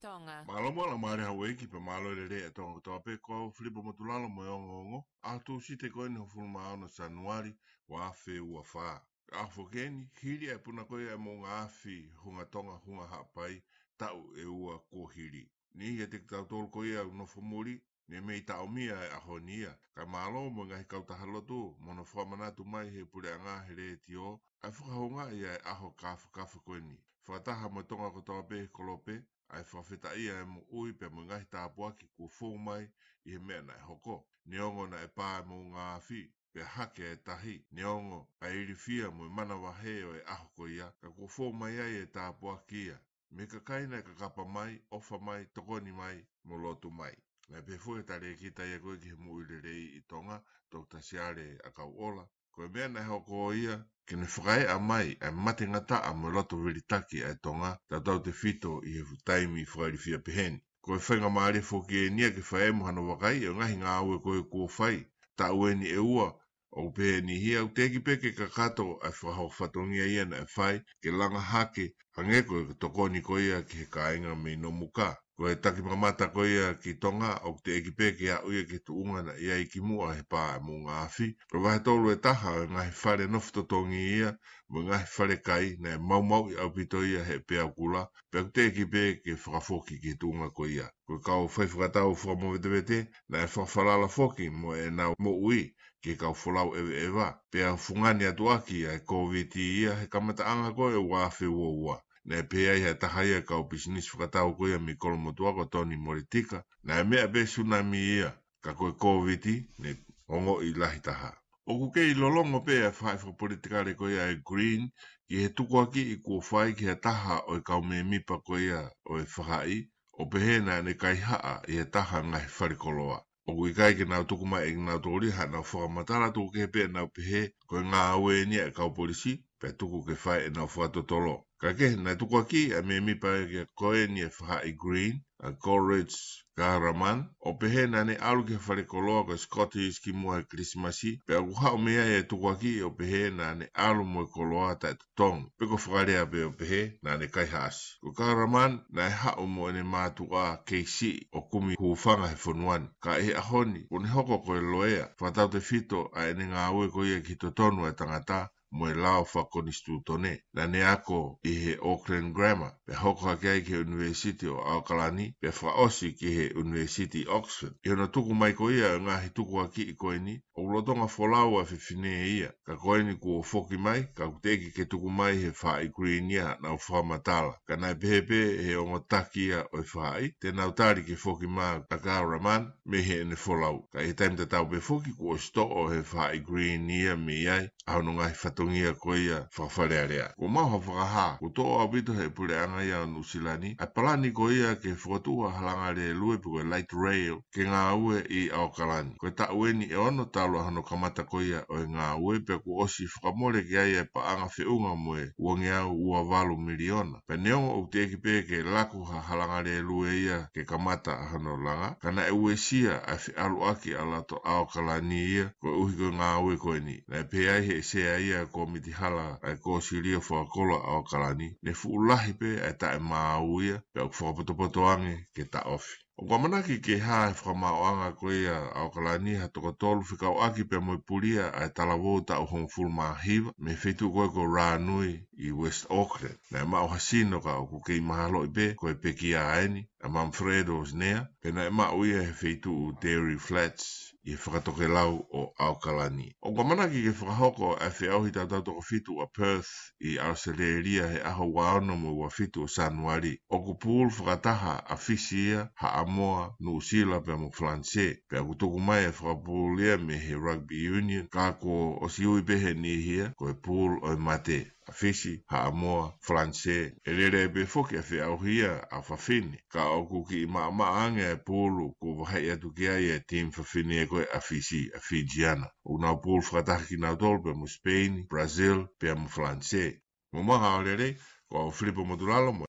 Tonga. Malo mo la mare hawe ki pe malo le le to to pe ko flipo mo tulalo e mo yo ngongo. A to si te ko ni ho fulma ono sanuari wa fe wa fa. A fo keni hiri e puna ko e mo nga afi hunga tonga hunga hapai tau e ua ko hiri. Ni e te tau tol ko e no fo Ne mei ta o mia e aho ni Ka mālo mo inga he kautaha lotu, mo na whua mai he pule a ngā he re e ti o, ai whakahonga i ai aho kafu kafu koe ni. Whakataha mo tonga ko tawa pehe kolope, ai whawhita i e mo ui pe mo inga he tāpua ki kua fōu mai i he mea na hoko. Ne ongo na e pā mo ngā awhi, pe hake e tahi, ne ongo pa irifia mo i manawa heo e aho koe ia, ka kua fōu mai ai e tāpua ki ia. Me ka kaina e ka kapa mai, ofa mai, tokoni mai, mo lotu mai. Ngai pe fuhi ta le ki tai e koe ki he mu ule rei i tonga, tau ta a kau ola. Koe mea nei hau koe ia, ki ne whakai a mai e mate ngata a mo loto veritaki ai tonga, ta tau te fito i he futaimi i whakai rifia pehen. Koe whainga maare fuki e nia ki whae mo hana wakai, e ngahi ngā aue koe kua whai, ta ue ni e ua, o pe ni hi au teki pe ke kakato a whahau whatongia ia na e whai, ke langa hake, hangeko e toko ni koe ia ki he kāinga mei no muka. Koe e taki mamata ko ia ki tonga o te ekipe ki a uia ki tuunga na ia i ki mua he pā e munga afi. Ko wahe tolu e taha o ngahi whare noftotongi ia, mo ngahi whare kai na e mau i au pito ia he pea kula, pe te ekipe ki whakafoki ki tuunga ko ia. Ko kau whai whakatau whua mo vete vete, na e whakafalala foki mo e nau mo ui ke kau folau ewe ewa. Pea fungani atu aki e covid ia he kamata anga koe wafe wua wua. Nei pia i hea taha ia kau bisnis whakatau koe ia mi kolo motua ko Tony Moritika. Nei mea be tsunami ia ka koe covid ne ongo i lahi taha. Oku kei lolongo pe e whae whapolitika re koe e Green ki he tuku aki i kua whae ki he taha o i e kau me mipa koe ia o i e whahai o pehena ne kai haa i he taha ngai wharikoloa. O kui kai ke nau tuku mai e ngau tōriha nau whakamatara tō kepe nau pehe koe ngā aue e kau polisi pe tuku ke fai e nau fuato tolo. Ka ke, nai tuku aki, a me mi pa e ke koe ni e whai green, a Coleridge Garaman, o pehe nane alu ke whare koloa ko Scottish ki mua Christmasi, pe aku hao mea e tuku aki, o pehe nane alu mua koloa ta e tong, pe ko whakarea pe o pehe nane kai haas. Ko Garaman, nai e hao mua ne mātua KC, o kumi huwhanga he whanuan, ka e ahoni, kone hoko ko e loea, whatau te fito a ene ngā ue ko ia ki to tonu e tangata, moe lao fa konistuto ne. La ne ako i he Auckland Grammar, pe hoko hake ai ke University o Aokalani, pe fa osi ki he University Oxford. Io na tuku mai ko ia ngā he tuku aki i koeni, o ulotonga folau a fi fine ia. Ka ni ku o foki mai, ka kuteki ke tuku mai he fa i kuri na o matala. Ka nai pehepe he o ngotaki ia o i fai, te nau tari ke foki mā ka kāra man, me he ene folau. Ka he taimta tau pe foki ku o sto o he fa i kuri ia mi iai, au no ngā tongi a koe ia whawharearea. Ko mau ha whakaha, ko tō a wito he pule anga ia o Nusilani, a palani ko ia ke whakatua halanga lue pukoe light rail ke ngā ue i Aokalani. Koe ta ueni e ono talo hano kamata ko ia o e ngā ue pe ko osi whakamore ke aia e pa anga whiunga moe uangi au ua valu miliona. Pe neongo o te ekipe ke laku ha halanga lue ia ke kamata hano langa, kana e ue sia a whi alu aki alato Aokalani ia ko uhiko ngā ue koe ni. Na pe ai he se ia ko miti hala ai ko sirio fo kola o kalani ne fulahi pe eta e mauia ma pe o fo poto poto ange ke ta of o ko ki ke ha e fo ma oanga ko ia o kalani ha to kotol fi ka aki pe mo pulia ai ta o hon ful ma hiv me fetu ko ko ra i west auckland ne ma o hasino ka o ko ke ma halo i pe ko e pe ki a ani a manfredo snea pe na ma uia he fetu dairy flats i e whakatoke lau o Aokalani. O kwa manaki ke whakahoko e whi auhi tātoko fitu a Perth i Aosereeria he aho waono mo wa fitu o Sanwari. O ku pūl whakataha a Fisia, ha Amoa, Nusila pe mo Flanse. Pe aku tuku mai e whakapūlia me he Rugby Union. Kā ko o si ui pehe ni hia, ko e pūl o mate. fisi haamoa franse e lelebe foki afe'auhia afafini ka o kuki i ma'ama'aga e pulu ku vaha'i atu ki ai e tim fafini e koe a fisi a fijiana unau pulu fakatahi kinautolu pea mo speini brazil pea mo franse mo maha o lelei ko au filipo modulalo